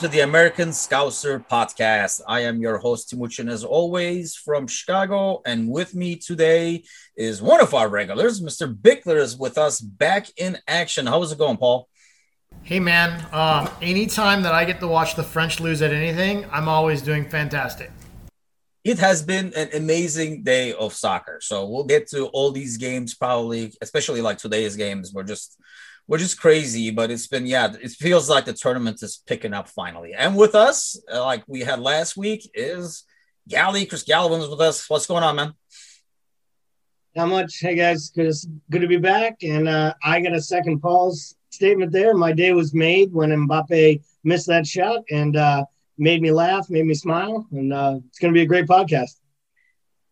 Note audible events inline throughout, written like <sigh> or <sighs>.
to the American Scouser podcast. I am your host, Timuchin, as always, from Chicago. And with me today is one of our regulars, Mr. Bickler, is with us back in action. How's it going, Paul? Hey, man. Uh, anytime that I get to watch the French lose at anything, I'm always doing fantastic. It has been an amazing day of soccer. So we'll get to all these games probably, especially like today's games. We're just which is crazy, but it's been yeah, it feels like the tournament is picking up finally. And with us, uh, like we had last week, is Gally. Chris Gallivan is with us. What's going on, man? How much. Hey guys, good to be back. And uh, I got a second Paul's statement there. My day was made when Mbappe missed that shot and uh, made me laugh, made me smile, and uh, it's going to be a great podcast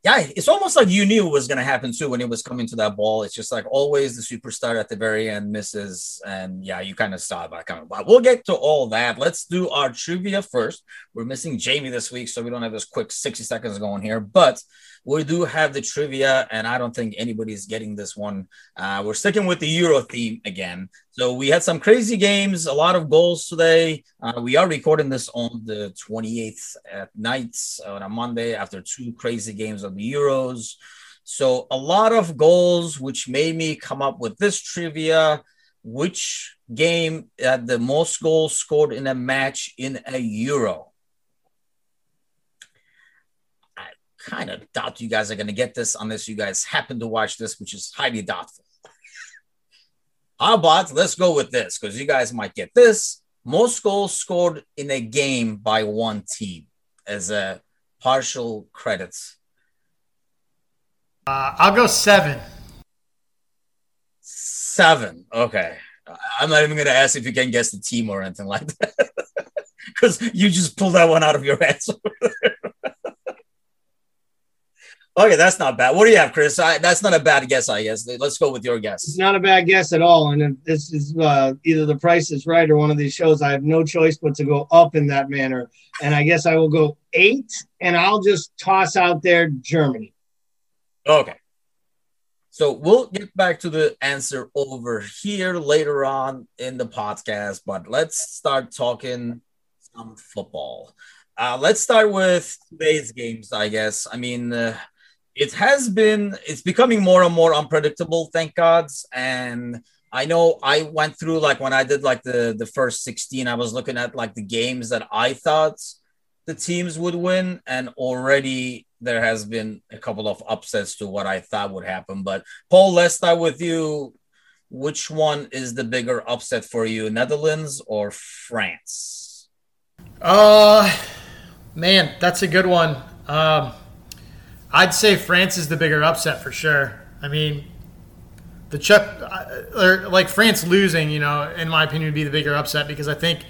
yeah, it's almost like you knew it was going to happen too when it was coming to that ball. It's just like always the superstar at the very end misses, and yeah, you kind of saw it by coming. But we'll get to all that. Let's do our trivia first. We're missing Jamie this week, so we don't have this quick 60 seconds going here, but we do have the trivia, and I don't think anybody's getting this one. Uh, we're sticking with the Euro theme again. So we had some crazy games, a lot of goals today. Uh, we are recording this on the 28th at night on a Monday after two crazy games of the Euros. So a lot of goals, which made me come up with this trivia. Which game had the most goals scored in a match in a Euro? Kind of doubt you guys are going to get this unless you guys happen to watch this, which is highly doubtful. How about let's go with this because you guys might get this. Most goals scored in a game by one team as a partial credits. Uh, I'll go seven. Seven. Okay. I'm not even going to ask if you can guess the team or anything like that <laughs> because you just pulled that one out of your <laughs> ass. Okay, that's not bad. What do you have, Chris? I, that's not a bad guess, I guess. Let's go with your guess. It's not a bad guess at all. And if this is uh, either the price is right or one of these shows, I have no choice but to go up in that manner. And I guess I will go eight, and I'll just toss out there Germany. Okay. So we'll get back to the answer over here later on in the podcast, but let's start talking some football. Uh, let's start with today's games, I guess. I mean, uh, it has been it's becoming more and more unpredictable thank gods. And i know i went through like when i did like the the first 16 i was looking at like the games that i thought the teams would win. And already there has been a couple of upsets to what i thought would happen. But paul let's start with you. Which one is the bigger upset for you netherlands or france? Uh man that's a good one. Um I'd say France is the bigger upset for sure. I mean, the Czech, uh, or like France losing, you know, in my opinion, would be the bigger upset because I think,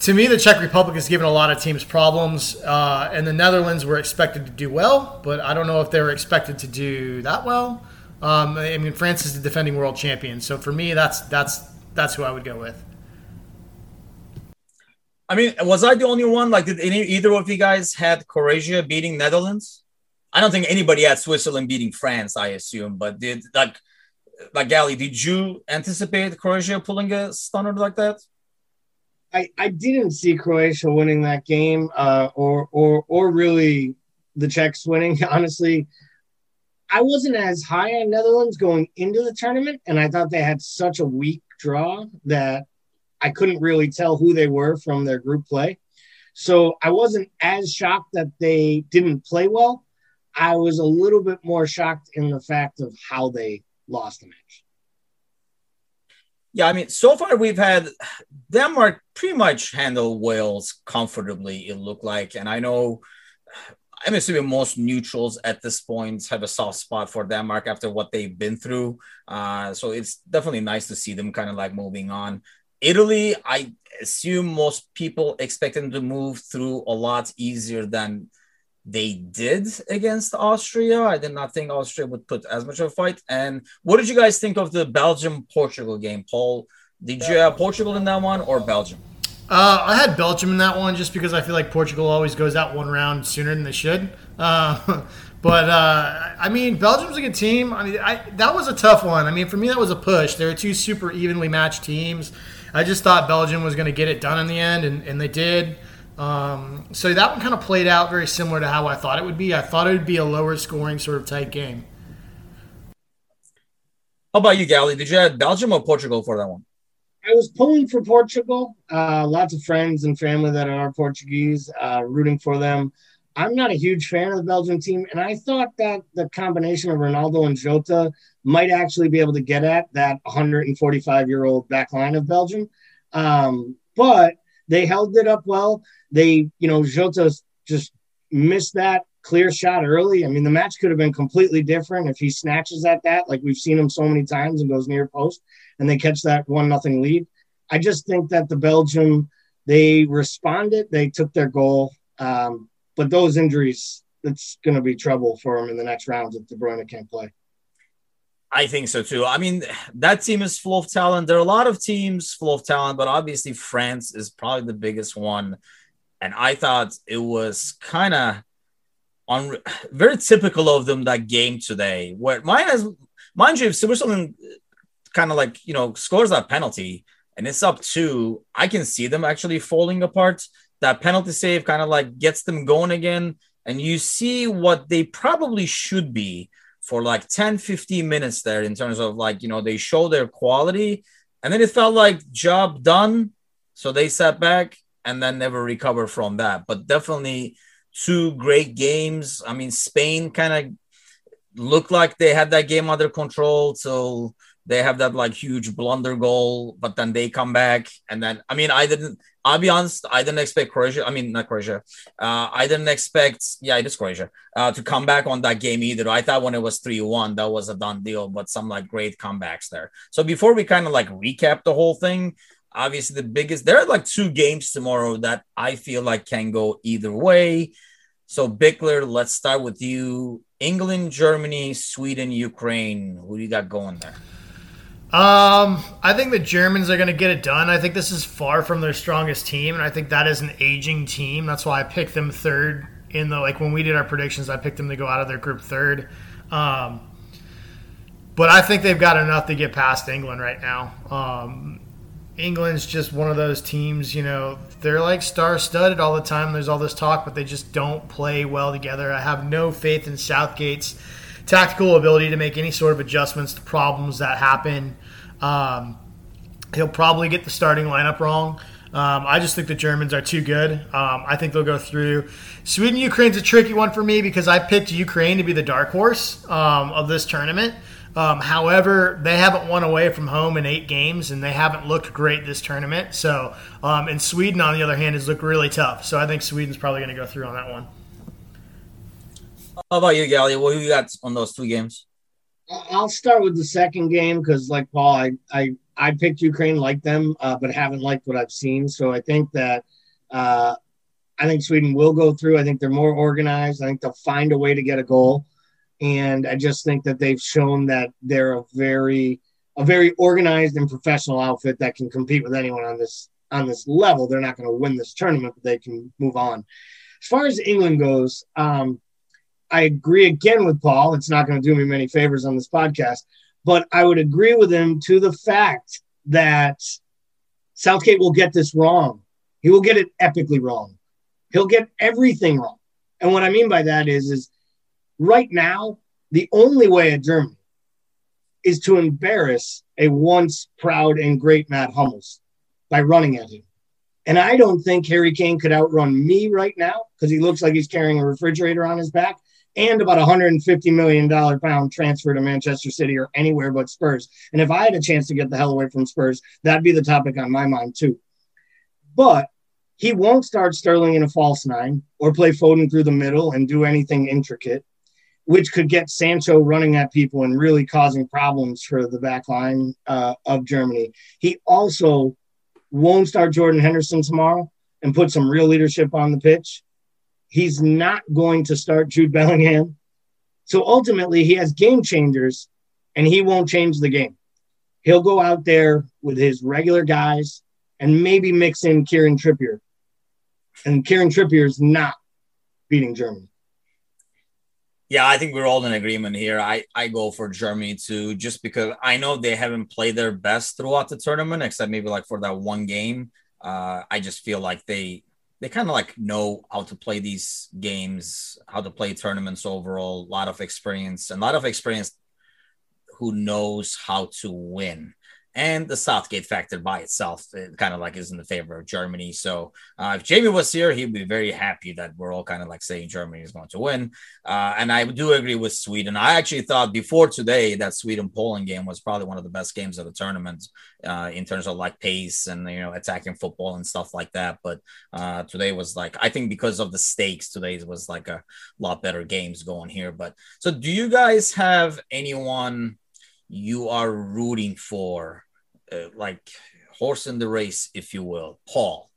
to me, the Czech Republic has given a lot of teams problems, uh, and the Netherlands were expected to do well, but I don't know if they were expected to do that well. Um, I mean, France is the defending world champion, so for me, that's that's that's who I would go with. I mean, was I the only one? Like, did any either of you guys had Croatia beating Netherlands? I don't think anybody had Switzerland beating France, I assume, but did like like Gally, did you anticipate Croatia pulling a stunner like that? I, I didn't see Croatia winning that game, uh, or or or really the Czechs winning. <laughs> Honestly, I wasn't as high on Netherlands going into the tournament, and I thought they had such a weak draw that I couldn't really tell who they were from their group play. So I wasn't as shocked that they didn't play well. I was a little bit more shocked in the fact of how they lost the match. Yeah, I mean, so far we've had Denmark pretty much handle Wales comfortably, it looked like. And I know I'm assuming most neutrals at this point have a soft spot for Denmark after what they've been through. Uh, so it's definitely nice to see them kind of like moving on. Italy, I assume most people expect them to move through a lot easier than they did against Austria. I did not think Austria would put as much of a fight. And what did you guys think of the Belgium Portugal game, Paul? Did you have Portugal in that one or Belgium? Uh, I had Belgium in that one just because I feel like Portugal always goes out one round sooner than they should. Uh, <laughs> but uh, I mean, Belgium's a good team. I mean, I, that was a tough one. I mean, for me, that was a push. They were two super evenly matched teams. I just thought Belgium was going to get it done in the end, and, and they did. Um, so that one kind of played out very similar to how I thought it would be. I thought it would be a lower scoring sort of tight game. How about you, Gally? Did you have Belgium or Portugal for that one? I was pulling for Portugal. Uh, lots of friends and family that are Portuguese, uh, rooting for them. I'm not a huge fan of the Belgian team, and I thought that the combination of Ronaldo and Jota might actually be able to get at that 145 year old back line of Belgium. Um, but they held it up well. They, you know, Jota just missed that clear shot early. I mean, the match could have been completely different if he snatches at that, like we've seen him so many times and goes near post and they catch that one nothing lead. I just think that the Belgium they responded, they took their goal, um, but those injuries, it's going to be trouble for them in the next rounds if De Bruyne can't play. I think so too. I mean, that team is full of talent. There are a lot of teams full of talent, but obviously France is probably the biggest one. And I thought it was kind of on very typical of them that game today. Where mine has, mind you, if Switzerland kind of like you know scores that penalty and it's up two, I can see them actually falling apart. That penalty save kind of like gets them going again, and you see what they probably should be for like 10, 15 minutes there in terms of like, you know, they show their quality. And then it felt like job done. So they sat back and then never recover from that. But definitely two great games. I mean, Spain kind of looked like they had that game under control till they have that like huge blunder goal, but then they come back. And then, I mean, I didn't, I'll be honest, I didn't expect Croatia. I mean, not Croatia. Uh, I didn't expect, yeah, it is Croatia, uh, to come back on that game either. I thought when it was 3 1, that was a done deal, but some like great comebacks there. So before we kind of like recap the whole thing, obviously the biggest, there are like two games tomorrow that I feel like can go either way. So, Bickler, let's start with you. England, Germany, Sweden, Ukraine. Who do you got going there? Um, I think the Germans are going to get it done. I think this is far from their strongest team, and I think that is an aging team. That's why I picked them third in the like when we did our predictions. I picked them to go out of their group third. Um, but I think they've got enough to get past England right now. Um, England's just one of those teams, you know, they're like star studded all the time. There's all this talk, but they just don't play well together. I have no faith in Southgate's tactical ability to make any sort of adjustments to problems that happen. Um, he'll probably get the starting lineup wrong. Um, I just think the Germans are too good. Um, I think they'll go through. Sweden Ukraine's a tricky one for me because I picked Ukraine to be the dark horse um, of this tournament. Um, however, they haven't won away from home in eight games, and they haven't looked great this tournament. So, um, and Sweden, on the other hand, has looked really tough. So I think Sweden's probably going to go through on that one. How about you, Gally? What do you got on those two games? I'll start with the second game because, like Paul, I, I I picked Ukraine, like them, uh, but haven't liked what I've seen. So I think that uh, I think Sweden will go through. I think they're more organized. I think they'll find a way to get a goal, and I just think that they've shown that they're a very a very organized and professional outfit that can compete with anyone on this on this level. They're not going to win this tournament, but they can move on. As far as England goes, um, I agree again with Paul. It's not going to do me many favors on this podcast, but I would agree with him to the fact that Southgate will get this wrong. He will get it epically wrong. He'll get everything wrong. And what I mean by that is, is right now, the only way at Germany is to embarrass a once proud and great Matt Hummels by running at him. And I don't think Harry Kane could outrun me right now because he looks like he's carrying a refrigerator on his back and about 150 million dollar pound transfer to Manchester City or anywhere but Spurs. And if I had a chance to get the hell away from Spurs, that'd be the topic on my mind too. But he won't start Sterling in a false nine or play Foden through the middle and do anything intricate, which could get Sancho running at people and really causing problems for the back line uh, of Germany. He also won't start Jordan Henderson tomorrow and put some real leadership on the pitch He's not going to start Jude Bellingham. So ultimately, he has game changers and he won't change the game. He'll go out there with his regular guys and maybe mix in Kieran Trippier. And Kieran Trippier is not beating Germany. Yeah, I think we're all in agreement here. I, I go for Germany too, just because I know they haven't played their best throughout the tournament, except maybe like for that one game. Uh, I just feel like they they kind of like know how to play these games, how to play tournaments overall. A lot of experience and a lot of experience who knows how to win and the Southgate factor by itself it kind of like is in the favor of Germany. So uh, if Jamie was here, he'd be very happy that we're all kind of like saying Germany is going to win. Uh, and I do agree with Sweden. I actually thought before today that Sweden Poland game was probably one of the best games of the tournament uh, in terms of like pace and you know attacking football and stuff like that. But uh, today was like I think because of the stakes, today was like a lot better games going here. But so do you guys have anyone? you are rooting for, uh, like horse in the race, if you will, Paul?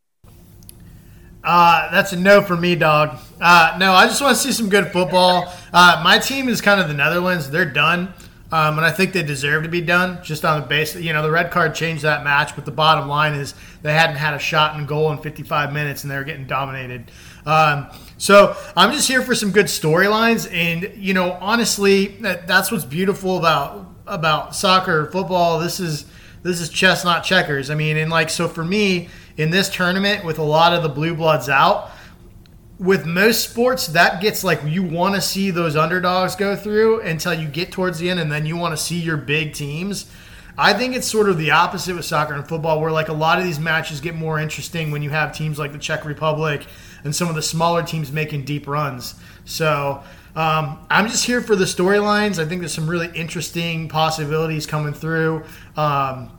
Uh, that's a no for me, dog. Uh, no, I just want to see some good football. Uh, my team is kind of the Netherlands. They're done. Um, and I think they deserve to be done just on the base. You know, the red card changed that match, but the bottom line is they hadn't had a shot and goal in 55 minutes and they were getting dominated. Um, so I'm just here for some good storylines. And, you know, honestly, that, that's what's beautiful about about soccer, football. This is this is chess, not checkers. I mean, and like so for me in this tournament with a lot of the blue bloods out, with most sports that gets like you want to see those underdogs go through until you get towards the end, and then you want to see your big teams. I think it's sort of the opposite with soccer and football, where like a lot of these matches get more interesting when you have teams like the Czech Republic and some of the smaller teams making deep runs. So um, I'm just here for the storylines. I think there's some really interesting possibilities coming through. Um,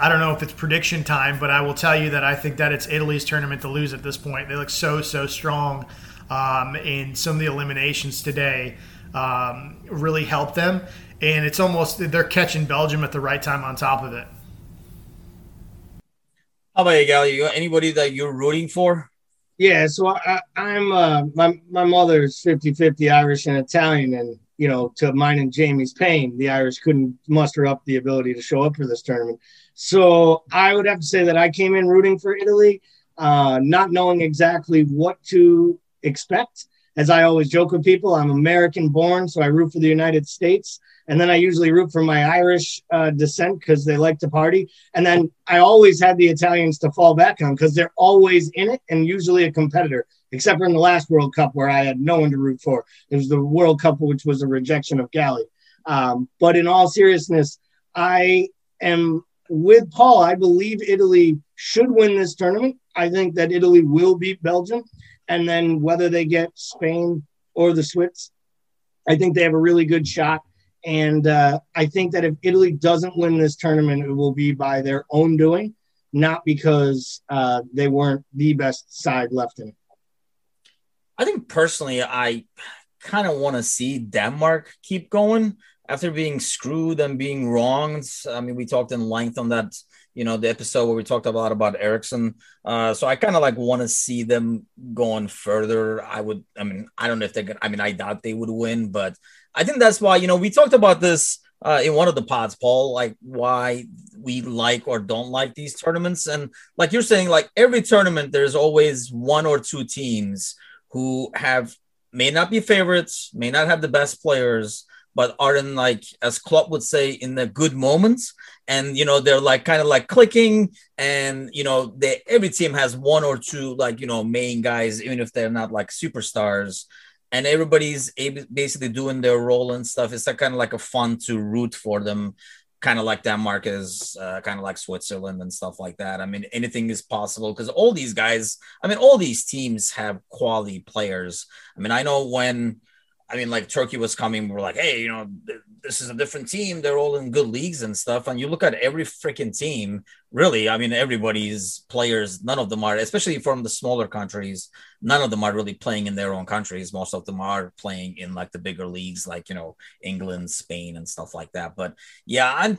I don't know if it's prediction time, but I will tell you that I think that it's Italy's tournament to lose at this point. They look so, so strong. Um, and some of the eliminations today um, really helped them. And it's almost, they're catching Belgium at the right time on top of it. How about you, Gal? You got anybody that you're rooting for? Yeah, so I, am uh, my my mother's 50-50 Irish and Italian, and you know, to mine and Jamie's pain, the Irish couldn't muster up the ability to show up for this tournament. So I would have to say that I came in rooting for Italy, uh, not knowing exactly what to expect. As I always joke with people, I'm American born, so I root for the United States. And then I usually root for my Irish uh, descent because they like to party. And then I always had the Italians to fall back on because they're always in it and usually a competitor, except for in the last World Cup where I had no one to root for. It was the World Cup, which was a rejection of Gally. Um, but in all seriousness, I am with Paul. I believe Italy should win this tournament. I think that Italy will beat Belgium. And then whether they get Spain or the Swiss, I think they have a really good shot. And uh, I think that if Italy doesn't win this tournament, it will be by their own doing, not because uh, they weren't the best side left in it. I think personally, I kind of want to see Denmark keep going after being screwed and being wronged. I mean, we talked in length on that, you know, the episode where we talked a lot about Eriksen. Uh, so I kind of like want to see them going further. I would, I mean, I don't know if they're I mean, I doubt they would win, but I think that's why, you know, we talked about this uh, in one of the pods, Paul, like why we like or don't like these tournaments. And like you're saying, like every tournament, there's always one or two teams who have may not be favorites, may not have the best players, but are in like, as Klopp would say, in the good moments. And you know, they're like kind of like clicking, and you know, they every team has one or two like you know main guys, even if they're not like superstars and everybody's basically doing their role and stuff. It's like kind of like a fun to root for them, kind of like Denmark is, uh, kind of like Switzerland and stuff like that. I mean, anything is possible because all these guys, I mean, all these teams have quality players. I mean, I know when, I mean, like Turkey was coming, we are like, hey, you know, this is a different team. They're all in good leagues and stuff. And you look at every freaking team, really, I mean, everybody's players, none of them are, especially from the smaller countries, none of them are really playing in their own countries. Most of them are playing in like the bigger leagues, like, you know, England, Spain, and stuff like that. But yeah, I'm,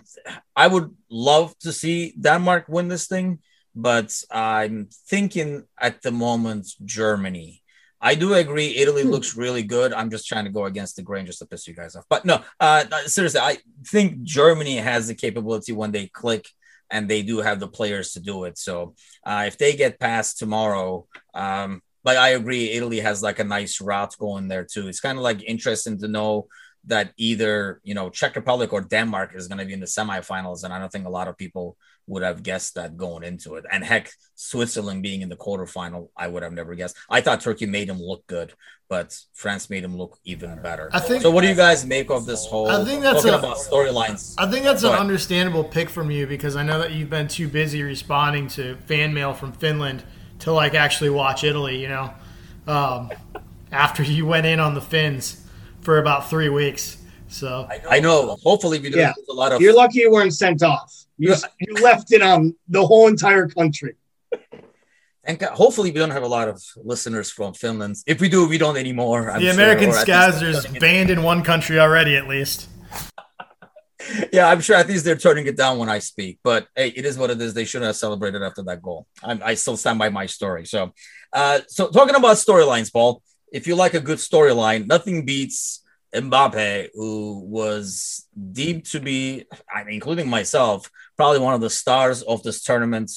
I would love to see Denmark win this thing, but I'm thinking at the moment, Germany I do agree. Italy hmm. looks really good. I'm just trying to go against the grain just to piss you guys off. But no, uh, seriously, I think Germany has the capability when they click and they do have the players to do it. So uh, if they get past tomorrow, um, but I agree, Italy has like a nice route going there too. It's kind of like interesting to know that either you know Czech Republic or Denmark is going to be in the semifinals, and I don't think a lot of people would have guessed that going into it. And heck, Switzerland being in the quarterfinal, I would have never guessed. I thought Turkey made him look good, but France made him look even better. I think. So, what do you guys make of this whole? I think that's talking a, about storylines. I think that's Go an ahead. understandable pick from you because I know that you've been too busy responding to fan mail from Finland to like actually watch Italy. You know, um, <laughs> after you went in on the Finns for about three weeks. So I know. Hopefully, we don't yeah. a lot of. You're lucky you weren't sent off. You, you <laughs> left it on the whole entire country. And hopefully, we don't have a lot of listeners from Finland. If we do, we don't anymore. I'm the American sure, Scazzers banned in one country already, at least. <laughs> yeah, I'm sure at least they're turning it down when I speak. But hey, it is what it is. They shouldn't have celebrated after that goal. I'm, i still stand by my story. So, uh, so talking about storylines, Paul. If you like a good storyline, nothing beats Mbappe, who was deemed to be, including myself, probably one of the stars of this tournament,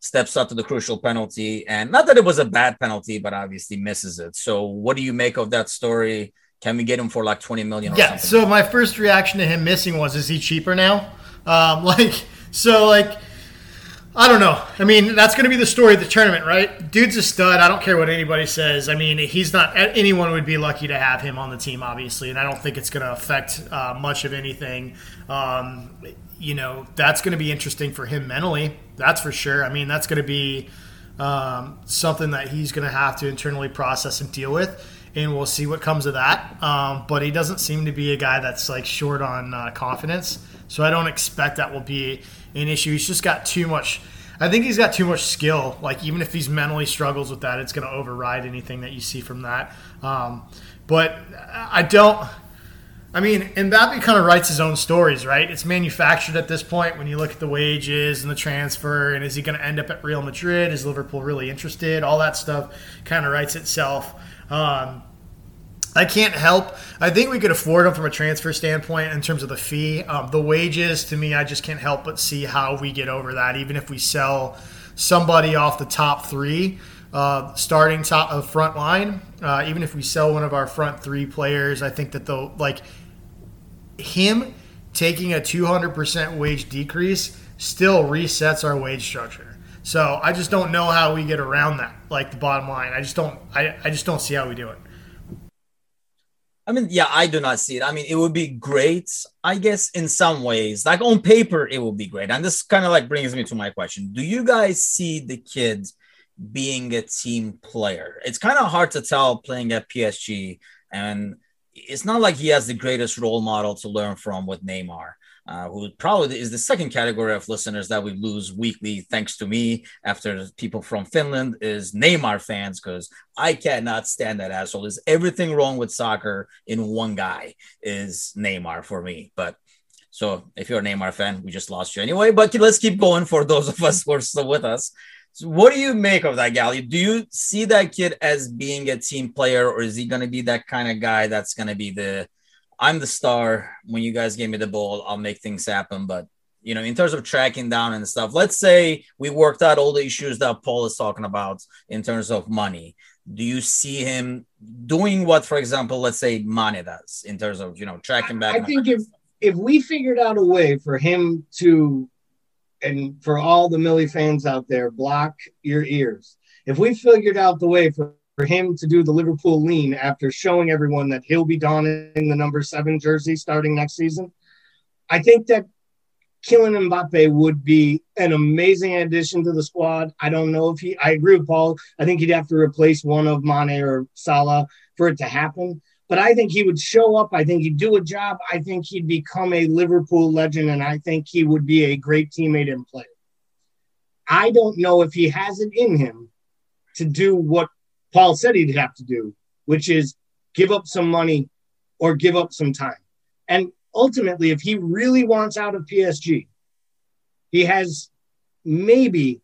steps up to the crucial penalty. And not that it was a bad penalty, but obviously misses it. So, what do you make of that story? Can we get him for like 20 million? yeah. Something? So, my first reaction to him missing was, is he cheaper now? Um, <laughs> like, so, like, I don't know. I mean, that's going to be the story of the tournament, right? Dude's a stud. I don't care what anybody says. I mean, he's not. Anyone would be lucky to have him on the team, obviously, and I don't think it's going to affect uh, much of anything. Um, you know, that's going to be interesting for him mentally. That's for sure. I mean, that's going to be um, something that he's going to have to internally process and deal with. And we'll see what comes of that. Um, but he doesn't seem to be a guy that's like short on uh, confidence. So I don't expect that will be an issue. He's just got too much. I think he's got too much skill. Like even if he's mentally struggles with that, it's going to override anything that you see from that. Um, but I don't. I mean, Mbappe kind of writes his own stories, right? It's manufactured at this point when you look at the wages and the transfer, and is he going to end up at Real Madrid? Is Liverpool really interested? All that stuff kind of writes itself. Um, I can't help. I think we could afford him from a transfer standpoint in terms of the fee. Um, the wages, to me, I just can't help but see how we get over that. Even if we sell somebody off the top three, uh, starting top of front line, uh, even if we sell one of our front three players, I think that the like him taking a 200% wage decrease still resets our wage structure. So I just don't know how we get around that. Like the bottom line, I just don't. I, I just don't see how we do it. I mean, yeah, I do not see it. I mean, it would be great, I guess, in some ways. Like on paper, it would be great. And this kind of like brings me to my question: Do you guys see the kids being a team player? It's kind of hard to tell playing at PSG, and it's not like he has the greatest role model to learn from with Neymar uh, who probably is the second category of listeners that we lose weekly, thanks to me, after people from Finland, is Neymar fans, because I cannot stand that asshole. Is everything wrong with soccer in one guy is Neymar for me. But so if you're a Neymar fan, we just lost you anyway. But let's keep going for those of us who are still with us. So what do you make of that, Gally? Do you see that kid as being a team player, or is he going to be that kind of guy that's going to be the I'm the star. When you guys give me the ball, I'll make things happen. But you know, in terms of tracking down and stuff, let's say we worked out all the issues that Paul is talking about in terms of money. Do you see him doing what, for example, let's say Mane does in terms of you know tracking back? I think if if we figured out a way for him to, and for all the Millie fans out there, block your ears. If we figured out the way for for him to do the Liverpool lean after showing everyone that he'll be donning the number seven jersey starting next season, I think that Kylian Mbappe would be an amazing addition to the squad. I don't know if he, I agree with Paul. I think he'd have to replace one of Mane or Salah for it to happen. But I think he would show up. I think he'd do a job. I think he'd become a Liverpool legend. And I think he would be a great teammate and player. I don't know if he has it in him to do what Paul said he'd have to do, which is give up some money or give up some time. And ultimately, if he really wants out of PSG, he has maybe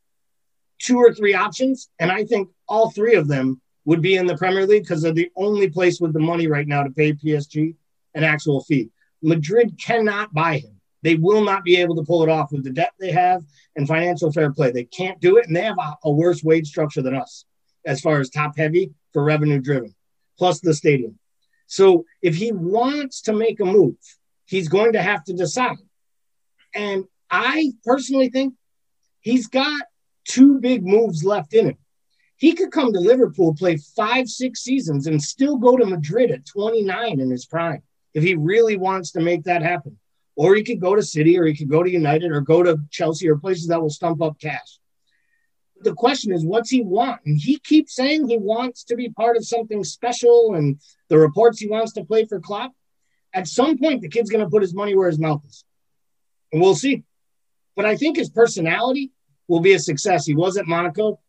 two or three options. And I think all three of them would be in the Premier League because they're the only place with the money right now to pay PSG an actual fee. Madrid cannot buy him. They will not be able to pull it off with the debt they have and financial fair play. They can't do it, and they have a, a worse wage structure than us as far as top heavy. for revenue driven, plus the stadium. So if he wants to make a move, he's going to have to decide. And I personally think he's got two big moves left in him. He could come to Liverpool, play five, six seasons, and still go to Madrid at 29 in his prime if he really wants to make that happen. Or he could go to City, or he could go to United, or go to Chelsea, or places that will stump up cash. The question is, what's he want? And he keeps saying he wants to be part of something special, and the reports he wants to play for Klopp. At some point, the kid's going to put his money where his mouth is, and we'll see. But I think his personality will be a success. He was at Monaco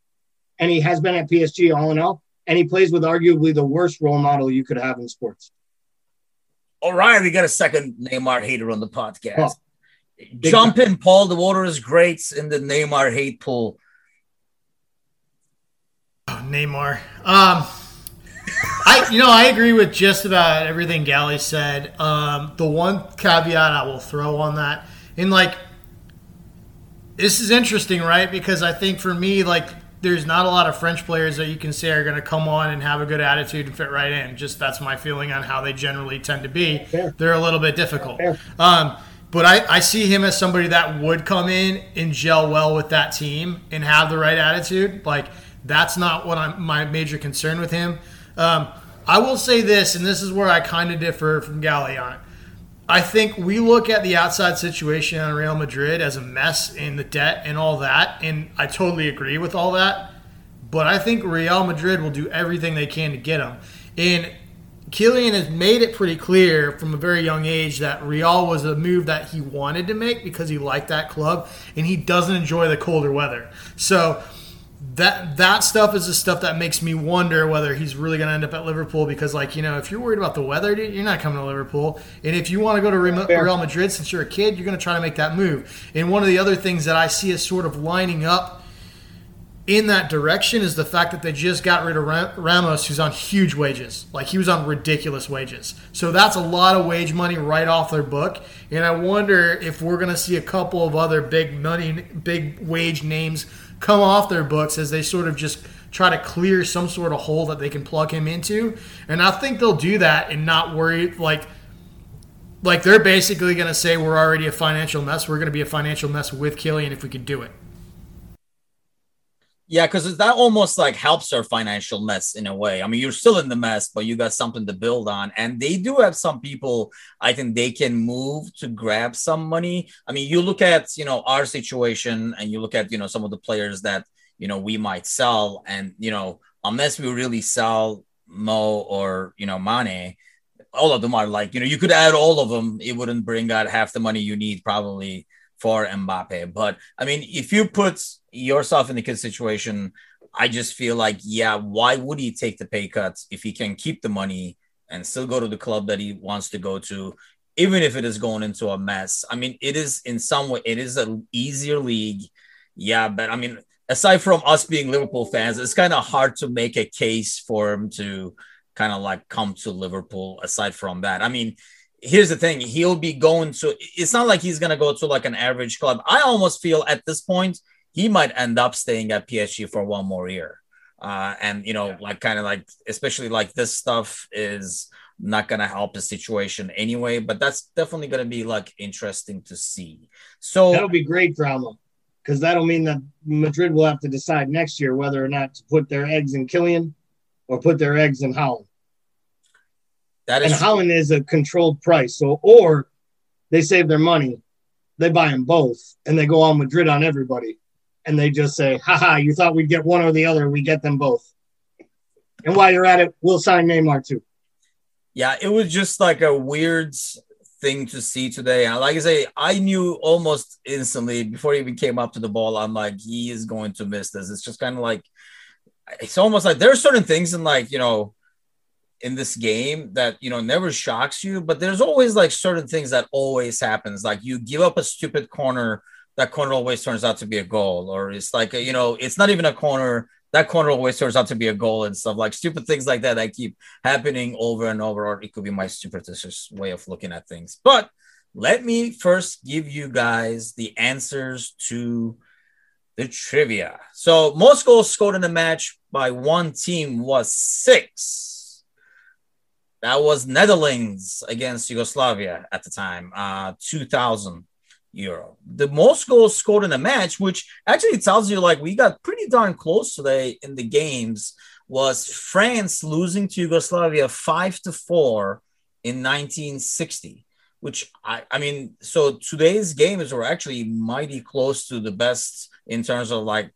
and he has been at PSG all in all, and he plays with arguably the worst role model you could have in sports. All right, we got a second Neymar hater on the podcast. Oh, Jump in, Paul. The water is great in the Neymar hate pool. Oh, Neymar. Um, I you know I agree with just about everything Gally said. Um, the one caveat I will throw on that, in like, this is interesting, right? Because I think for me, like there's not a lot of French players that you can say are going to come on and have a good attitude and fit right in. Just that's my feeling on how they generally tend to be. Fair. They're a little bit difficult. Um, but I, I see him as somebody that would come in and gel well with that team and have the right attitude. Like that's not what I'm my major concern with him. Um, I will say this, and this is where I kind of differ from Gally on it. I think we look at the outside situation on Real Madrid as a mess in the debt and all that, and I totally agree with all that. But I think Real Madrid will do everything they can to get him. And Kylian has made it pretty clear from a very young age that Real was a move that he wanted to make because he liked that club and he doesn't enjoy the colder weather. So that that stuff is the stuff that makes me wonder whether he's really going to end up at Liverpool because, like, you know, if you're worried about the weather, you're not coming to Liverpool. And if you want to go to Real Madrid since you're a kid, you're going to try to make that move. And one of the other things that I see is sort of lining up in that direction is the fact that they just got rid of Ramos, who's on huge wages. Like, he was on ridiculous wages. So that's a lot of wage money right off their book. And I wonder if we're going to see a couple of other big money, big wage names come off their books as they sort of just try to clear some sort of hole that they can plug him into. And I think they'll do that and not worry like like they're basically going to say we're already a financial mess. We're going to be a financial mess with Kylian if we could do it. Yeah, because that almost like helps our financial mess in a way. I mean, you're still in the mess, but you got something to build on. And they do have some people I think they can move to grab some money. I mean, you look at, you know, our situation and you look at, you know, some of the players that, you know, we might sell. And, you know, unless we really sell Mo or, you know, Mane, all of them are like, you know, you could add all of them. It wouldn't bring out half the money you need probably for Mbappe. But I mean, if you put yourself in the kid situation, I just feel like, yeah, why would he take the pay cuts if he can keep the money and still go to the club that he wants to go to, even if it is going into a mess? I mean, it is in some way, it is an easier league. Yeah, but I mean, aside from us being Liverpool fans, it's kind of hard to make a case for him to kind of like come to Liverpool aside from that. I mean, here's the thing he'll be going to it's not like he's going to go to like an average club i almost feel at this point he might end up staying at psg for one more year uh, and you know yeah. like kind of like especially like this stuff is not going to help the situation anyway but that's definitely going to be like interesting to see so that'll be great drama because that'll mean that madrid will have to decide next year whether or not to put their eggs in Kylian or put their eggs in Haaland. That is and Haaland is a controlled price. So, or they save their money, they buy them both, and they go on Madrid on everybody, and they just say, "Haha, you thought we'd get one or the other? We get them both." And while you're at it, we'll sign Neymar too. Yeah, it was just like a weird thing to see today. And like I say, I knew almost instantly before he even came up to the ball. I'm like, he is going to miss this. It's just kind of like it's almost like there are certain things in like you know in this game that you know never shocks you but there's always like certain things that always happens like you give up a stupid corner that corner always turns out to be a goal or it's like you know it's not even a corner that corner always turns out to be a goal and stuff like stupid things like that that keep happening over and over or it could be my superstitious way of looking at things but let me first give you guys the answers to the trivia. So most goals scored in the match by one team was six. That was Netherlands against Yugoslavia at the time, uh, 2000 euro. The most goals scored in a match, which actually tells you like we got pretty darn close today in the games, was France losing to Yugoslavia five to four in 1960 which I, I mean, so today's games were actually mighty close to the best in terms of like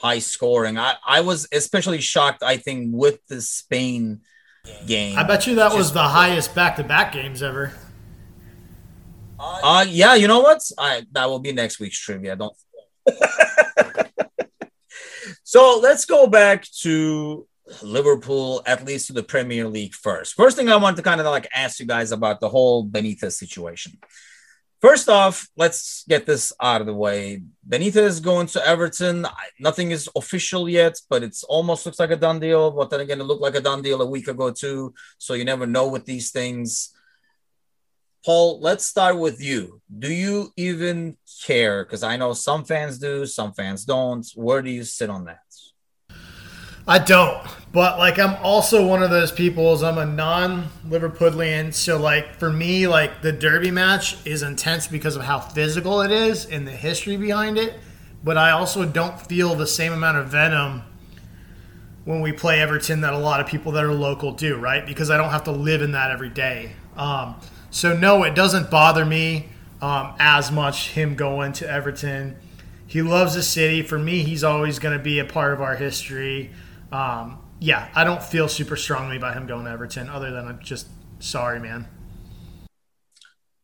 high scoring. I, I was especially shocked, I think, with the Spain game. I bet you that was the highest back to back games ever. Uh, yeah, you know what? I that will be next week's trivia. Don't. <laughs> so let's go back to Liverpool, at least to the Premier League first. First thing I want to kind of like ask you guys about the whole Benitez situation. First off, let's get this out of the way. Benitez is going to Everton. Nothing is official yet, but it's almost looks like a done deal. But then again, it looked like a done deal a week ago too. So you never know with these things. Paul, let's start with you. Do you even care? Because I know some fans do, some fans don't. Where do you sit on that? I don't, but like I'm also one of those people. As I'm a non-Liverpudlian, so like for me, like the Derby match is intense because of how physical it is and the history behind it. But I also don't feel the same amount of venom when we play Everton that a lot of people that are local do, right? Because I don't have to live in that every day. Um, so no, it doesn't bother me um, as much him going to Everton. He loves the city. For me, he's always going to be a part of our history um, yeah, I don't feel super strongly about him going to Everton, other than I'm just sorry, man.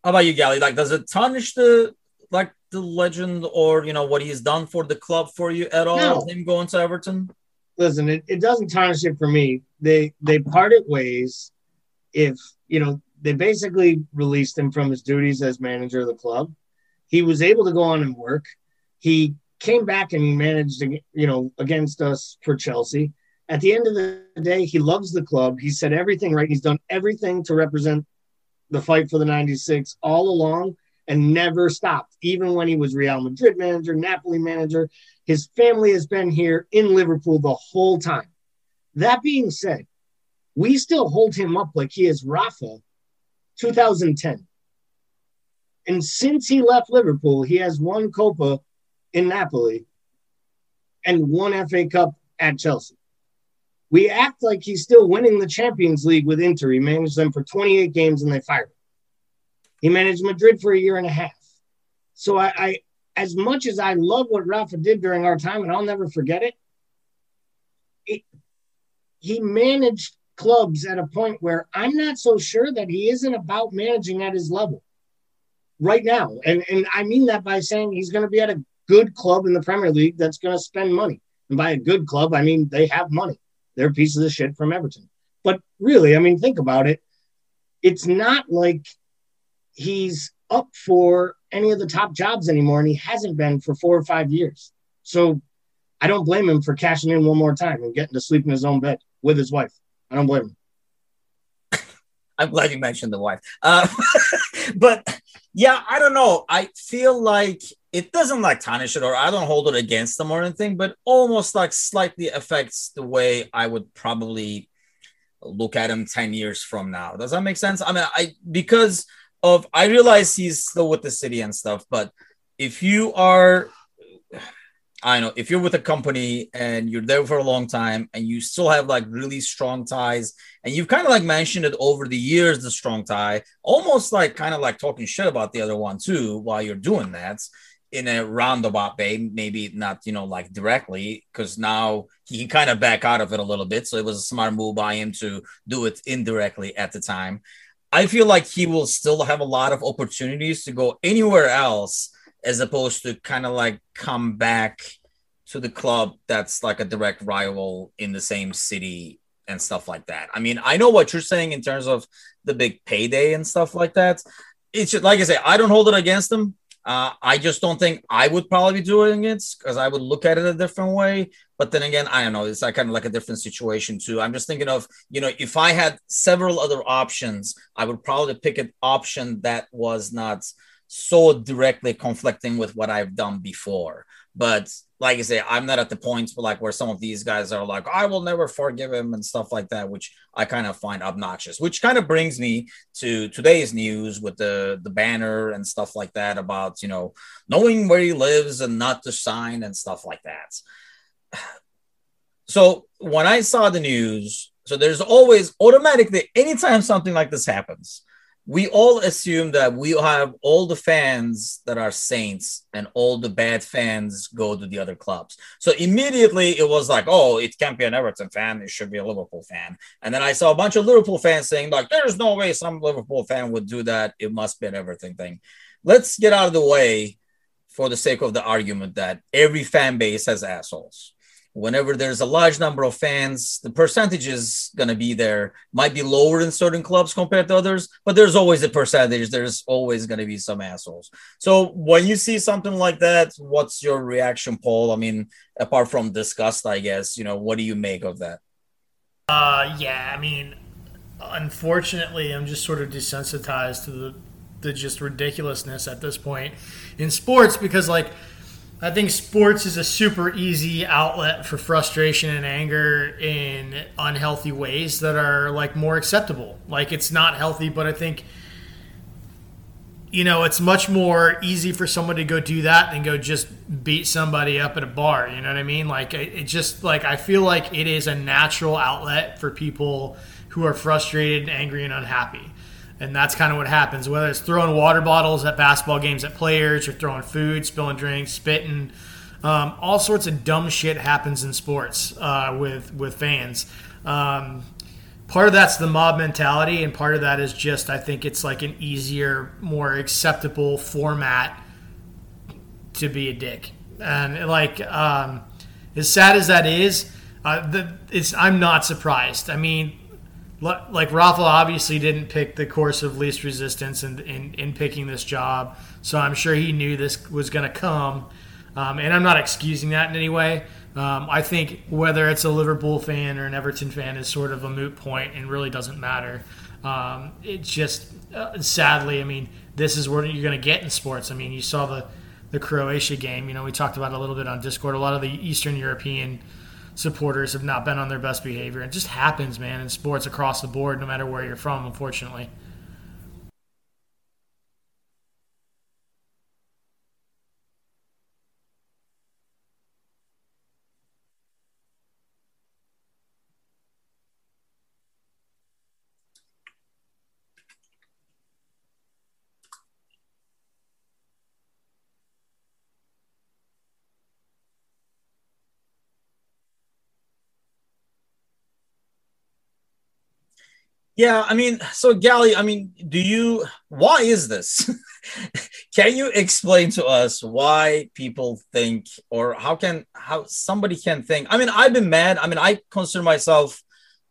How about you, Gally? Like, does it tarnish the like the legend or you know what he's done for the club for you at all? No. Him going to Everton? Listen, it, it doesn't tarnish it for me. They they parted ways. If you know, they basically released him from his duties as manager of the club. He was able to go on and work. He came back and managed, you know, against us for Chelsea. At the end of the day, he loves the club. He said everything right. He's done everything to represent the fight for the 96 all along and never stopped, even when he was Real Madrid manager, Napoli manager. His family has been here in Liverpool the whole time. That being said, we still hold him up like he is Rafa 2010. And since he left Liverpool, he has won Copa in Napoli and one FA Cup at Chelsea. We act like he's still winning the Champions League with Inter. He managed them for 28 games and they fired him. He managed Madrid for a year and a half. So I, I as much as I love what Rafa did during our time, and I'll never forget it, it he managed clubs at a point where I'm not so sure that he isn't about managing at his level right now. And and I mean that by saying he's going to be at a good club in the Premier League that's going to spend money. And by a good club, I mean they have money. They're pieces of shit from Everton. But really, I mean, think about it. It's not like he's up for any of the top jobs anymore, and he hasn't been for four or five years. So I don't blame him for cashing in one more time and getting to sleep in his own bed with his wife. I don't blame him. I'm glad you mentioned the wife. Uh, <laughs> but yeah, I don't know. I feel like it doesn't like tarnish it or I don't hold it against them or anything, but almost like slightly affects the way I would probably look at him 10 years from now. Does that make sense? I mean, I because of I realize he's still with the city and stuff, but if you are I know if you're with a company and you're there for a long time and you still have like really strong ties and you've kind of like mentioned it over the years, the strong tie, almost like kind of like talking shit about the other one too while you're doing that in a roundabout way, maybe not, you know, like directly, because now he can kind of back out of it a little bit. So it was a smart move by him to do it indirectly at the time. I feel like he will still have a lot of opportunities to go anywhere else as opposed to kind of like come back to the club that's like a direct rival in the same city and stuff like that. I mean, I know what you're saying in terms of the big payday and stuff like that. It's just, like I say, I don't hold it against them. Uh, I just don't think I would probably be doing it because I would look at it a different way. But then again, I don't know. It's like kind of like a different situation too. I'm just thinking of, you know, if I had several other options, I would probably pick an option that was not so directly conflicting with what I've done before. But like I say, I'm not at the point where like where some of these guys are like, I will never forgive him and stuff like that, which I kind of find obnoxious. Which kind of brings me to today's news with the the banner and stuff like that about you know knowing where he lives and not to sign and stuff like that. <sighs> So when I saw the news, so there's always automatically anytime something like this happens, we all assume that we have all the fans that are Saints and all the bad fans go to the other clubs. So immediately it was like, oh, it can't be an Everton fan. It should be a Liverpool fan. And then I saw a bunch of Liverpool fans saying, like, there's no way some Liverpool fan would do that. It must be an Everton thing. Let's get out of the way for the sake of the argument that every fan base has assholes whenever there's a large number of fans, the percentage is going to be there. Might be lower in certain clubs compared to others, but there's always a percentage. There's always going to be some assholes. So when you see something like that, what's your reaction, Paul? I mean, apart from disgust, I guess, you know, what do you make of that? Uh, yeah, I mean, unfortunately, I'm just sort of desensitized to the, the just ridiculousness at this point in sports because, like, I think sports is a super easy outlet for frustration and anger in unhealthy ways that are like more acceptable. Like it's not healthy, but I think you know, it's much more easy for someone to go do that than go just beat somebody up at a bar. You know what I mean? Like it, just like I feel like it is a natural outlet for people who are frustrated, and angry, and unhappy and that's kind of what happens. Whether it's throwing water bottles at basketball games at players, or throwing food, spilling drinks, spitting, um, all sorts of dumb shit happens in sports uh, with with fans. Um, part of that's the mob mentality, and part of that is just I think it's like an easier, more acceptable format to be a dick. And like um, as sad as that is, uh, the, it's I'm not surprised. I mean, like Rafa obviously didn't pick the course of least resistance in, in, in picking this job, so I'm sure he knew this was going to come. Um, and I'm not excusing that in any way. Um, I think whether it's a Liverpool fan or an Everton fan is sort of a moot point and really doesn't matter. Um, it just, uh, sadly, I mean, this is what you're going to get in sports. I mean, you saw the, the Croatia game. You know, we talked about a little bit on Discord. A lot of the Eastern European supporters have not been on their best behavior. It just happens, man, in sports across the board, no matter where you're from, unfortunately. Yeah, I mean, so Gally, I mean, do you why is this? <laughs> can you explain to us why people think or how can how somebody can think? I mean, I've been mad. I mean, I consider myself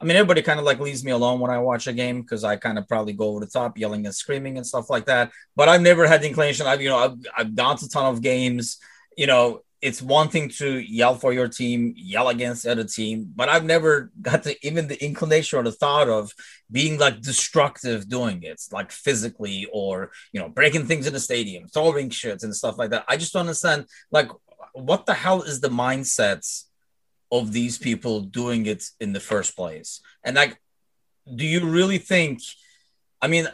I mean, everybody kind of like leaves me alone when I watch a game because I kind of probably go over the top, yelling and screaming and stuff like that. But I've never had the inclination. I've you know I've, I've gone to a ton of games. You know, it's one thing to yell for your team, yell against the other team, but I've never got to even the inclination or the thought of being like destructive doing it, like physically or you know breaking things in the stadium, throwing shit and stuff like that. I just don't understand like what the hell is the mindsets of these people doing it in the first place, and like, do you really think? I mean,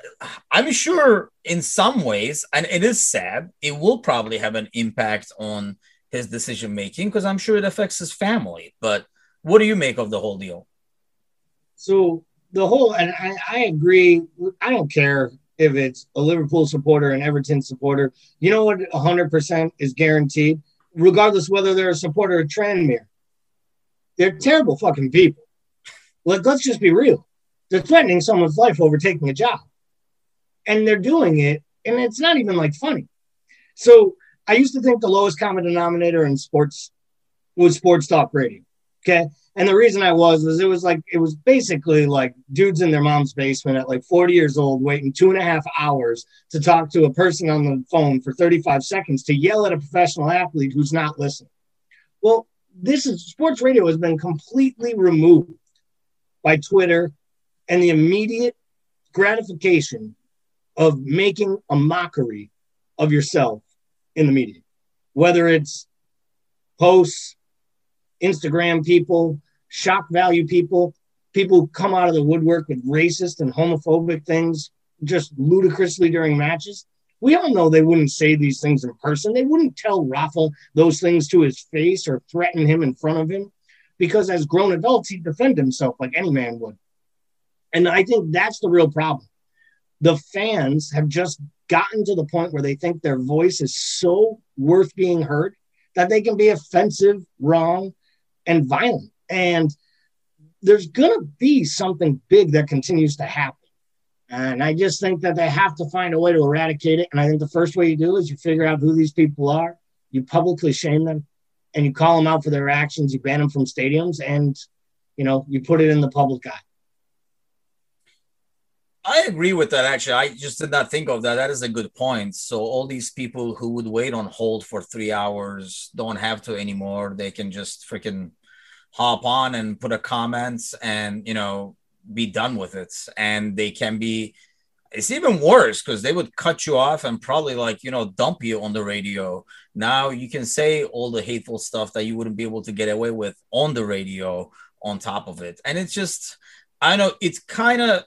I'm sure in some ways, and it is sad, it will probably have an impact on his decision making because I'm sure it affects his family. But what do you make of the whole deal? So the whole, and I, I agree. I don't care if it's a Liverpool supporter and Everton supporter. You know what? 100% is guaranteed, regardless whether they're a supporter of Tranmere. They're terrible fucking people. Like, let's just be real. They're threatening someone's life over taking a job, and they're doing it, and it's not even like funny. So I used to think the lowest common denominator in sports was sports talk radio. Okay. And the reason I was was it was like it was basically like dudes in their mom's basement at like 40 years old waiting two and a half hours to talk to a person on the phone for 35 seconds to yell at a professional athlete who's not listening. Well, this is sports radio has been completely removed by Twitter and the immediate gratification of making a mockery of yourself in the media, whether it's posts, Instagram people, shock value people, people who come out of the woodwork with racist and homophobic things just ludicrously during matches. We all know they wouldn't say these things in person. They wouldn't tell Rafa those things to his face or threaten him in front of him because as grown adults, he'd defend himself like any man would. And I think that's the real problem. The fans have just gotten to the point where they think their voice is so worth being heard that they can be offensive, wrong, and violent. And there's going to be something big that continues to happen. And I just think that they have to find a way to eradicate it. And I think the first way you do is you figure out who these people are, you publicly shame them, and you call them out for their actions. You ban them from stadiums, and you know you put it in the public eye. I agree with that. Actually, I just did not think of that. That is a good point. So all these people who would wait on hold for three hours don't have to anymore. They can just freaking hop on and put a comments and you know be done with it. And they can be. It's even worse because they would cut you off and probably like you know dump you on the radio. Now you can say all the hateful stuff that you wouldn't be able to get away with on the radio. On top of it, and it's just I know it's kind of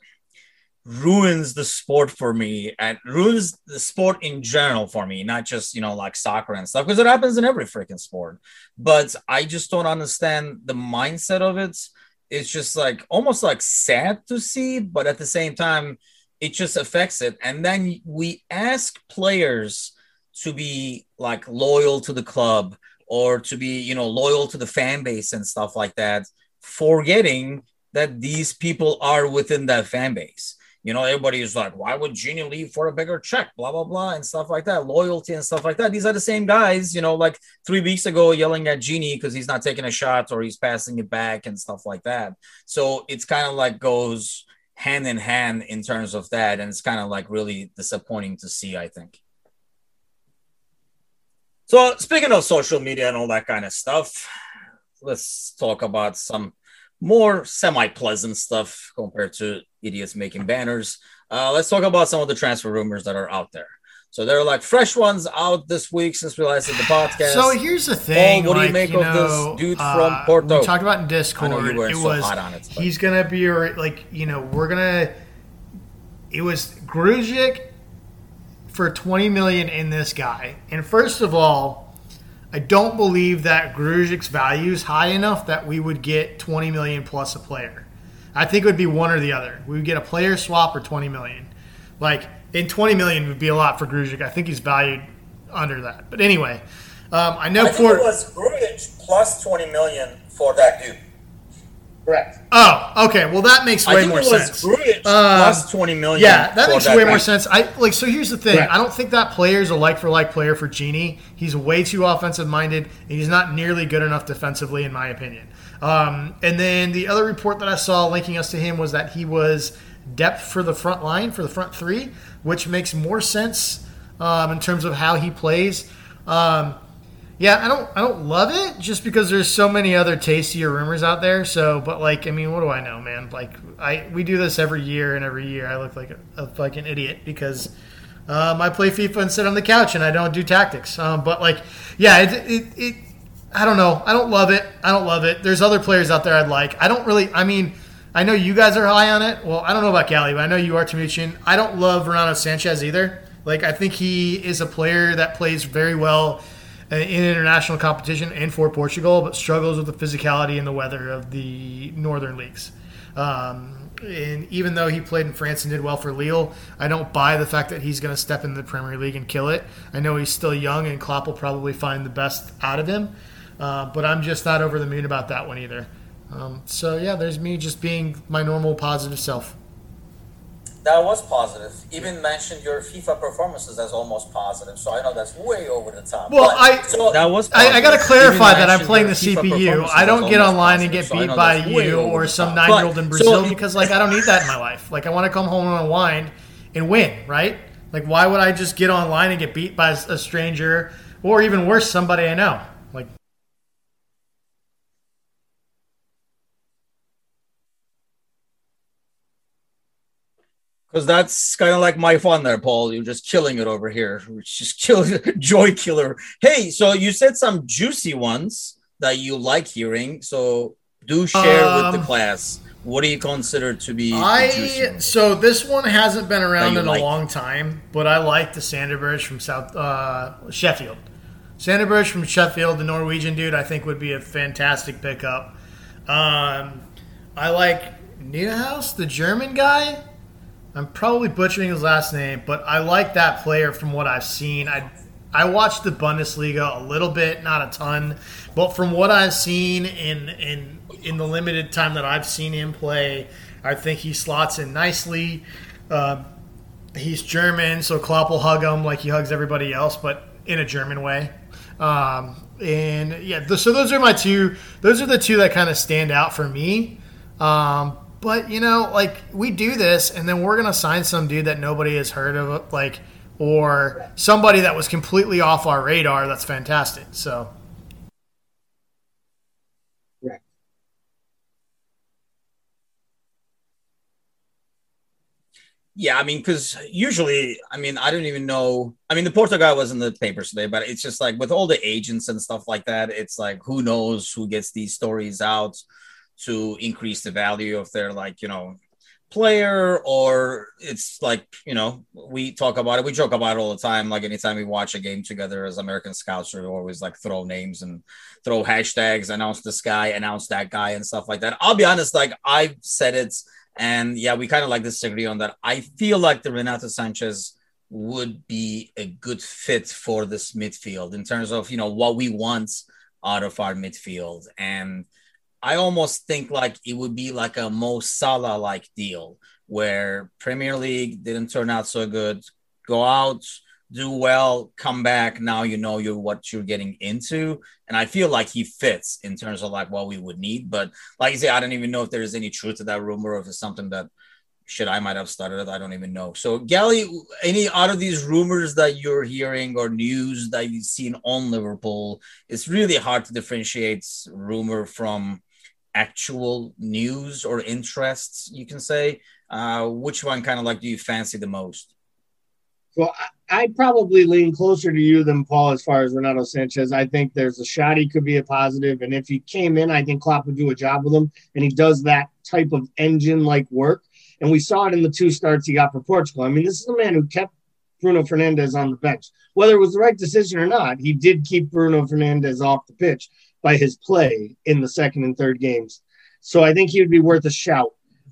ruins the sport for me and ruins the sport in general for me, not just, you know, like soccer and stuff, because it happens in every freaking sport. But I just don't understand the mindset of it. It's just like almost like sad to see, but at the same time, it just affects it. And then we ask players to be like loyal to the club or to be, you know, loyal to the fan base and stuff like that, forgetting that these people are within that fan base you know, everybody is like, why would Gini leave for a bigger check? Blah, blah, blah, and stuff like that. Loyalty and stuff like that. These are the same guys, you know, like three weeks ago yelling at Gini because he's not taking a shot or he's passing it back and stuff like that. So it's kind of like goes hand in hand in terms of that. And it's kind of like really disappointing to see, I think. So speaking of social media and all that kind of stuff, let's talk about some more semi-pleasant stuff compared to idiots making banners. Uh, let's talk about some of the transfer rumors that are out there. So there are like fresh ones out this week since we last did the podcast. So here's the thing: Paul, what like, do you make you of know, this dude uh, from Porto? We talked about in Discord. I know you weren't it so was hot on it, he's gonna be like you know we're gonna. It was Grujic for 20 million in this guy, and first of all, I don't believe that Grujic's value is high enough that we would get 20 million plus a player. I think it would be one or the other. We would get a player swap or 20 million. Like in 20 million would be a lot for Grujic. I think he's valued under that. But anyway, um, I know I think Port. it was Grujic plus 20 million for that dude. Correct. Oh, okay. Well, that makes I way think more it was sense. Grujic Uh, plus 20 million. Yeah, that for makes way guy. more sense. I like. So here's the thing. Correct. I don't think that player is a like for like player for Gini. He's way too offensive minded, and he's not nearly good enough defensively, in my opinion. Um, and then the other report that I saw linking us to him was that he was depth for the front line for the front three, which makes more sense um, in terms of how he plays. Um, yeah, I don't I don't love it just because there's so many other tastier rumors out there. So, but like, I mean, what do I know, man? Like, I we do this every year, and every year I look like a, a fucking idiot because um, I play FIFA and sit on the couch and I don't do tactics. Um, but like, yeah, it, it, it I don't know. I don't love it. I don't love it. There's other players out there I'd like. I don't really. I mean, I know you guys are high on it. Well, I don't know about Gally, but I know you are, Tamuchin. I don't love Renato Sanchez either. Like, I think he is a player that plays very well in international competition and for Portugal, but struggles with the physicality and the weather of the northern leagues. Um, and even though he played in France and did well for Lille, I don't buy the fact that he's going to step into the Premier League and kill it. I know he's still young, and Klopp will probably find the best out of him. Uh, but I'm just not over the moon about that one either. Um, so yeah, there's me just being my normal positive self. That was positive. Even mentioned your FIFA performances as almost positive. So I know that's way over the top. Well, But- I- so that was. I, I got to clarify that I'm playing the CPU. I don't get online and get So beat know by you or some nine year old in Brazil so- because like I don't need that in my life. Like I want to come home and unwind and win, right? Like why would I just get online and get beat by a stranger or even worse, somebody I know? Like Because that's kind of like my fun there, Paul. You're just killing it over here. Just kill <laughs> joy killer. Hey, so you said some juicy ones that you like hearing. So do share um, with the um, class. What do you consider to be? I so this one hasn't been around in like? a long time, but I like the Sander Berge from South uh, Sheffield. Sander Berge from Sheffield, the Norwegian dude, I think would be a fantastic pickup. Um, I like Niederhaus, the German guy. I'm probably butchering his last name, but I like that player from what I've seen. I I watched the Bundesliga a little bit, not a ton, but from what I've seen in in in the limited time that I've seen him play, I think he slots in nicely. Uh, he's German, so Klopp will hug him like he hugs everybody else, but in a German way. Um, and yeah, so those are my two. Those are the two that kind of stand out for me. Um, but you know, like we do this, and then we're gonna sign some dude that nobody has heard of, like, or somebody that was completely off our radar. That's fantastic. So. Yeah, I mean, because usually, I mean, I don't even know. I mean, the Porto guy was in the papers today, but it's just like with all the agents and stuff like that, it's like who knows who gets these stories out to increase the value of their like you know player or it's like you know we talk about it we joke about it all the time. Like anytime we watch a game together as american scouts we always like throw names and throw hashtags announce this guy announce that guy and stuff like that. I'll be honest like i've said it and yeah we kind of like disagree on that. I feel like the renato sanchez would be a good fit for this midfield in terms of you know what we want out of our midfield. And I almost think like it would be like a Mo Salah like deal where Premier League didn't turn out so good. Go out, do well, come back. Now you know you're what you're getting into, and I feel like he fits in terms of like what we would need. But like you say, I don't even know if there is any truth to that rumor, or if it's something that shit I might have started it. I don't even know. So, Gally, any out of these rumors that you're hearing or news that you've seen on Liverpool, it's really hard to differentiate rumor from actual news or interests, you can say. Uh, which one kind of like do you fancy the most? Well, I'd probably lean closer to you than Paul as far as Renato Sanchez. I think there's a shot he could be a positive, and if he came in, I think Klopp would do a job with him, and he does that type of engine-like work. And we saw it in the two starts he got for Portugal. I mean, this is a man who kept Bruno Fernandes on the bench. Whether it was the right decision or not, he did keep Bruno Fernandes off the pitch by his play in the second and third games. So I think he would be worth a shout.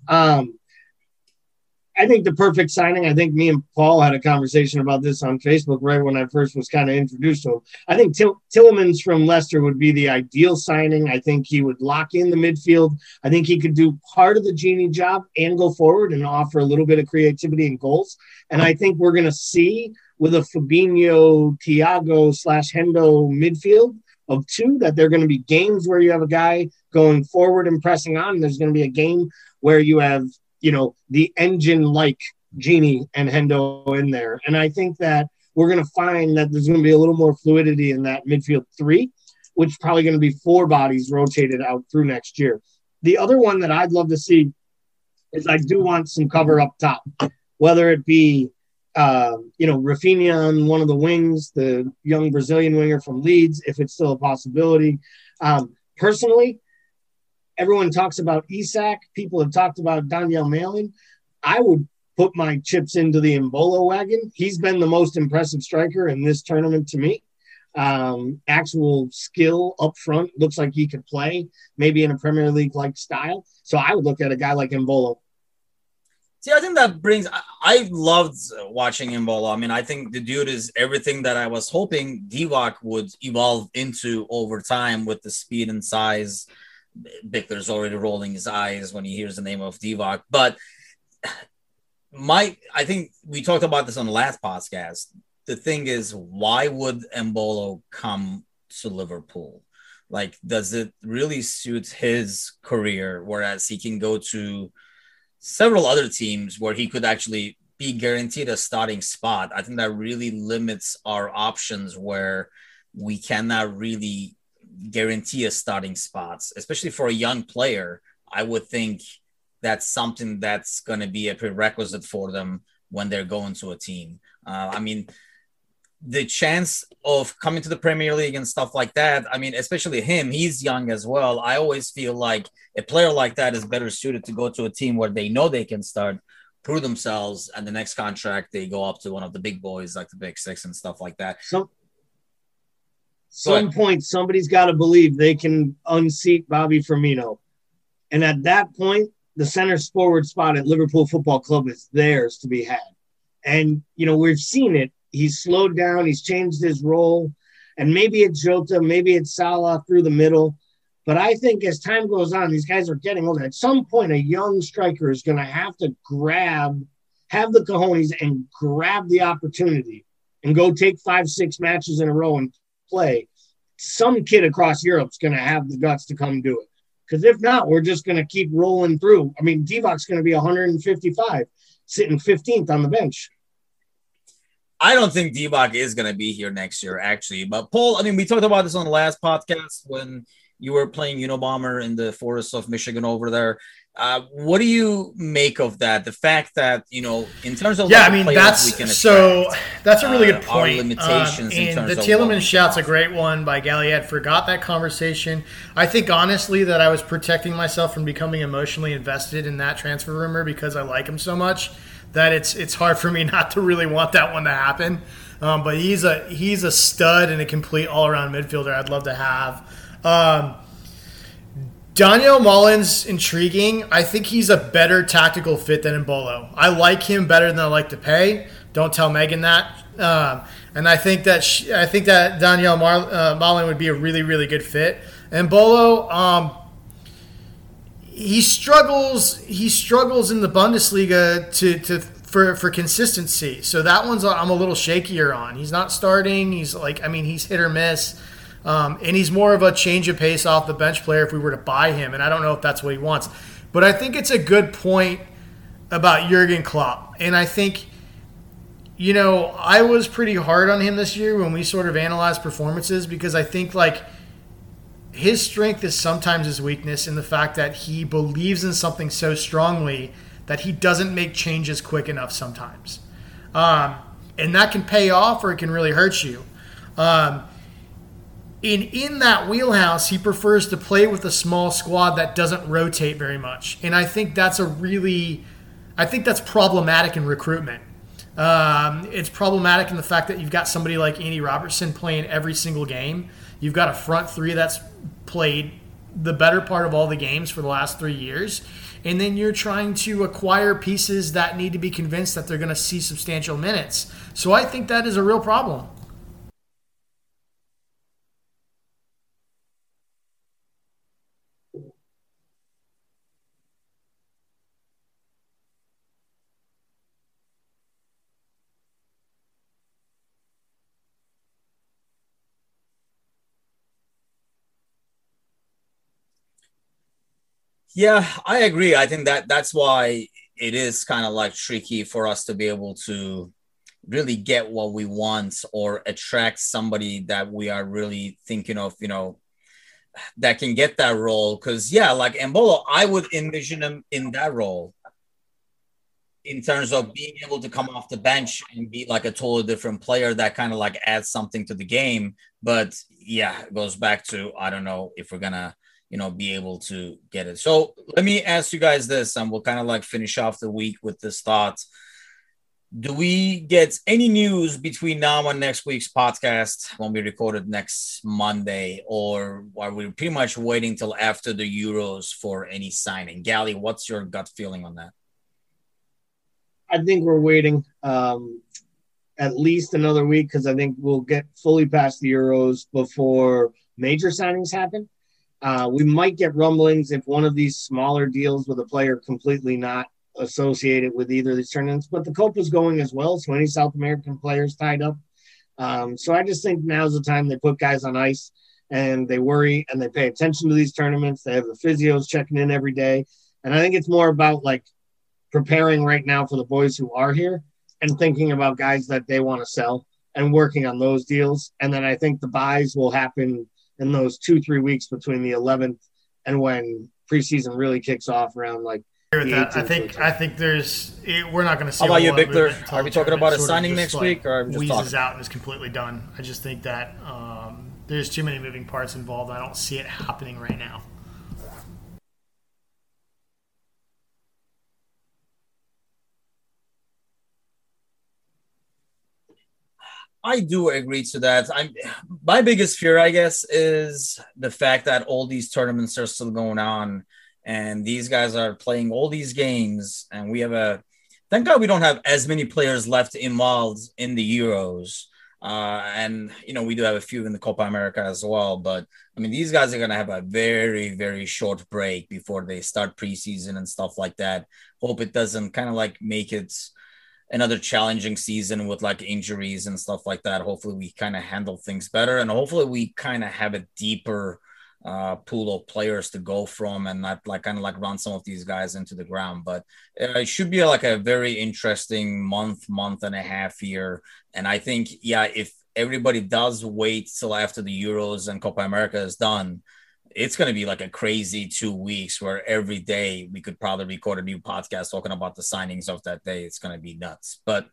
Um, I think the perfect signing. I think me and Paul had a conversation about this on Facebook right when I first was kind of introduced to him. I think Till- Tielemans from Leicester would be the ideal signing. I think he would lock in the midfield. I think he could do part of the Gini job and go forward and offer a little bit of creativity and goals. And I think we're going to see with a Fabinho, Thiago slash Hendo midfield of two that there are going to be games where you have a guy going forward and pressing on. And there's going to be a game where you have, you know, the engine like Gini and Hendo in there. And I think that we're going to find that there's going to be a little more fluidity in that midfield three, which is probably going to be four bodies rotated out through next year. The other one that I'd love to see is I do want some cover up top, whether it be uh, you know, Raphinha on one of the wings, the young Brazilian winger from Leeds, if it's still a possibility. Um, personally, everyone talks about Isak. People have talked about Donyell Malen. I would put my chips into the Embolo wagon. He's been the most impressive striker in this tournament to me. Um, actual skill up front looks like he could play maybe in a Premier League like style. So I would look at a guy like Embolo. See, I think that brings. I, I loved watching Embolo. I mean, I think the dude is everything that I was hoping Divock would evolve into over time with the speed and size. Bickler's already rolling his eyes when he hears the name of Divock. But my, I think we talked about this on the last podcast. The thing is, why would Embolo come to Liverpool? Like, does it really suit his career? Whereas he can go to several other teams where he could actually be guaranteed a starting spot. I think that really limits our options where we cannot really guarantee a starting spots, especially for a young player. I would think that's something that's going to be a prerequisite for them when they're going to a team. Uh, I mean, the chance of coming to the Premier League and stuff like that. I mean, especially him, he's young as well. I always feel like a player like that is better suited to go to a team where they know they can start, prove themselves, and the next contract they go up to one of the big boys like the Big Six and stuff like that. Some some point somebody's got to believe they can unseat Bobby Firmino. And at that point, the center forward spot at Liverpool Football Club is theirs to be had. And, you know, we've seen it he's slowed down. He's changed his role. And maybe it's Jota, maybe it's Salah through the middle. But I think as time goes on, these guys are getting older. At some point, a young striker is going to have to grab, have the cojones and grab the opportunity and go take five, six matches in a row and play. Some kid across Europe's going to have the guts to come do it. Because if not, we're just going to keep rolling through. I mean, Divock's going to be 155, sitting 15th on the bench. I don't think Divock is going to be here next year, actually. But Paul, I mean, we talked about this on the last podcast when you were playing Unabomber in the forests of Michigan over there. Uh, what do you make of that? The fact that you know, in terms of yeah, I mean that's attract, so that's a really good uh, point. limitations um, and the Tielemans shout's a great one by Galliet. Forgot that conversation. I think honestly that I was protecting myself from becoming emotionally invested in that transfer rumor because I like him so much that it's it's hard for me <laughs> not to really want that one to happen. Um, but he's a he's a stud and a complete all around midfielder. I'd love to have. Um, Donyell Malen's intriguing. I think he's a better tactical fit than Embolo. I like him better than I like to pay. Don't tell Megan that. Um, and I think that she, I think that Donyell Mar- uh, would be a really really good fit. Embolo, um, he struggles. He struggles in the Bundesliga to to for for consistency. So that one's I'm a little shakier on. He's not starting. He's like I mean he's hit or miss. Um, and he's more of a change of pace off the bench player if we were to buy him. And I don't know if that's what he wants. But I think it's a good point about Jurgen Klopp. And I think, you know, I was pretty hard on him this year when we sort of analyzed performances because I think, like, his strength is sometimes his weakness in the fact that he believes in something so strongly that he doesn't make changes quick enough sometimes. Um, and that can pay off or it can really hurt you. Um, in in that wheelhouse, he prefers to play with a small squad that doesn't rotate very much, and I think that's a really, I think that's problematic in recruitment. Um, it's problematic in the fact that you've got somebody like Andy Robertson playing every single game. You've got a front three that's played the better part of all the games for the last three years. And then you're trying to acquire pieces that need to be convinced that they're going to see substantial minutes. So I think that is a real problem. Yeah, I agree. I think that that's why it is kind of like tricky for us to be able to really get what we want or attract somebody that we are really thinking of, you know, that can get that role. Cause yeah, like Embolo, I would envision him in that role in terms of being able to come off the bench and be like a totally different player that kind of like adds something to the game. But yeah, it goes back to I don't know if we're gonna you know, be able to get it. So let me ask you guys this, and we'll kind of like finish off the week with this thought. Do we get any news between now and next week's podcast when we record it next Monday, or are we pretty much waiting till after the Euros for any signing? Gally, what's your gut feeling on that? I think we're waiting um, at least another week because I think we'll get fully past the Euros before major signings happen. Uh, we might get rumblings if one of these smaller deals with a player completely not associated with either of these tournaments. But the Copa's going as well, so any South American players tied up. Um, so I just think now's the time they put guys on ice and they worry and they pay attention to these tournaments. They have the physios checking in every day, and I think it's more about like preparing right now for the boys who are here and thinking about guys that they want to sell and working on those deals. And then I think the buys will happen in those two three weeks between the 11th and when preseason really kicks off around like that. I think I think there's it, we're not going to see. How about you, Victor? Are we talking about a signing next like week, or just wheezes talking? out and is completely done? I just think that um, there's too many moving parts involved. I don't see it happening right now. I do agree to that. I'm my biggest fear, I guess, is the fact that all these tournaments are still going on, and these guys are playing all these games, and we have a. Thank God we don't have as many players left involved in the Euros, uh, and you know we do have a few in the Copa America as well. But I mean, these guys are going to have a very very short break before they start preseason and stuff like that. Hope it doesn't kind of like make it another challenging season with like injuries and stuff like that. Hopefully, we kind of handle things better, and hopefully, we kind of have a deeper uh, pool of players to go from, and not like kind of like run some of these guys into the ground. But uh, it should be like a very interesting month, month and a half here, and I think yeah, if everybody does wait till after the Euros and Copa America is done it's going to be like a crazy two weeks where every day we could probably record a new podcast talking about the signings of that day. It's going to be nuts. But,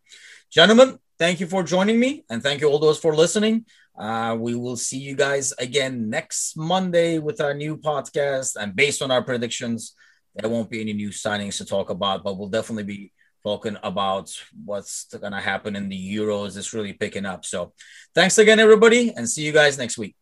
gentlemen, thank you for joining me and thank you all those for listening. Uh, we will see you guys again next Monday with our new podcast. And based on our predictions, there won't be any new signings to talk about, but we'll definitely be talking about what's going to happen in the Euros. It's really picking up. So, thanks again, everybody, and see you guys next week.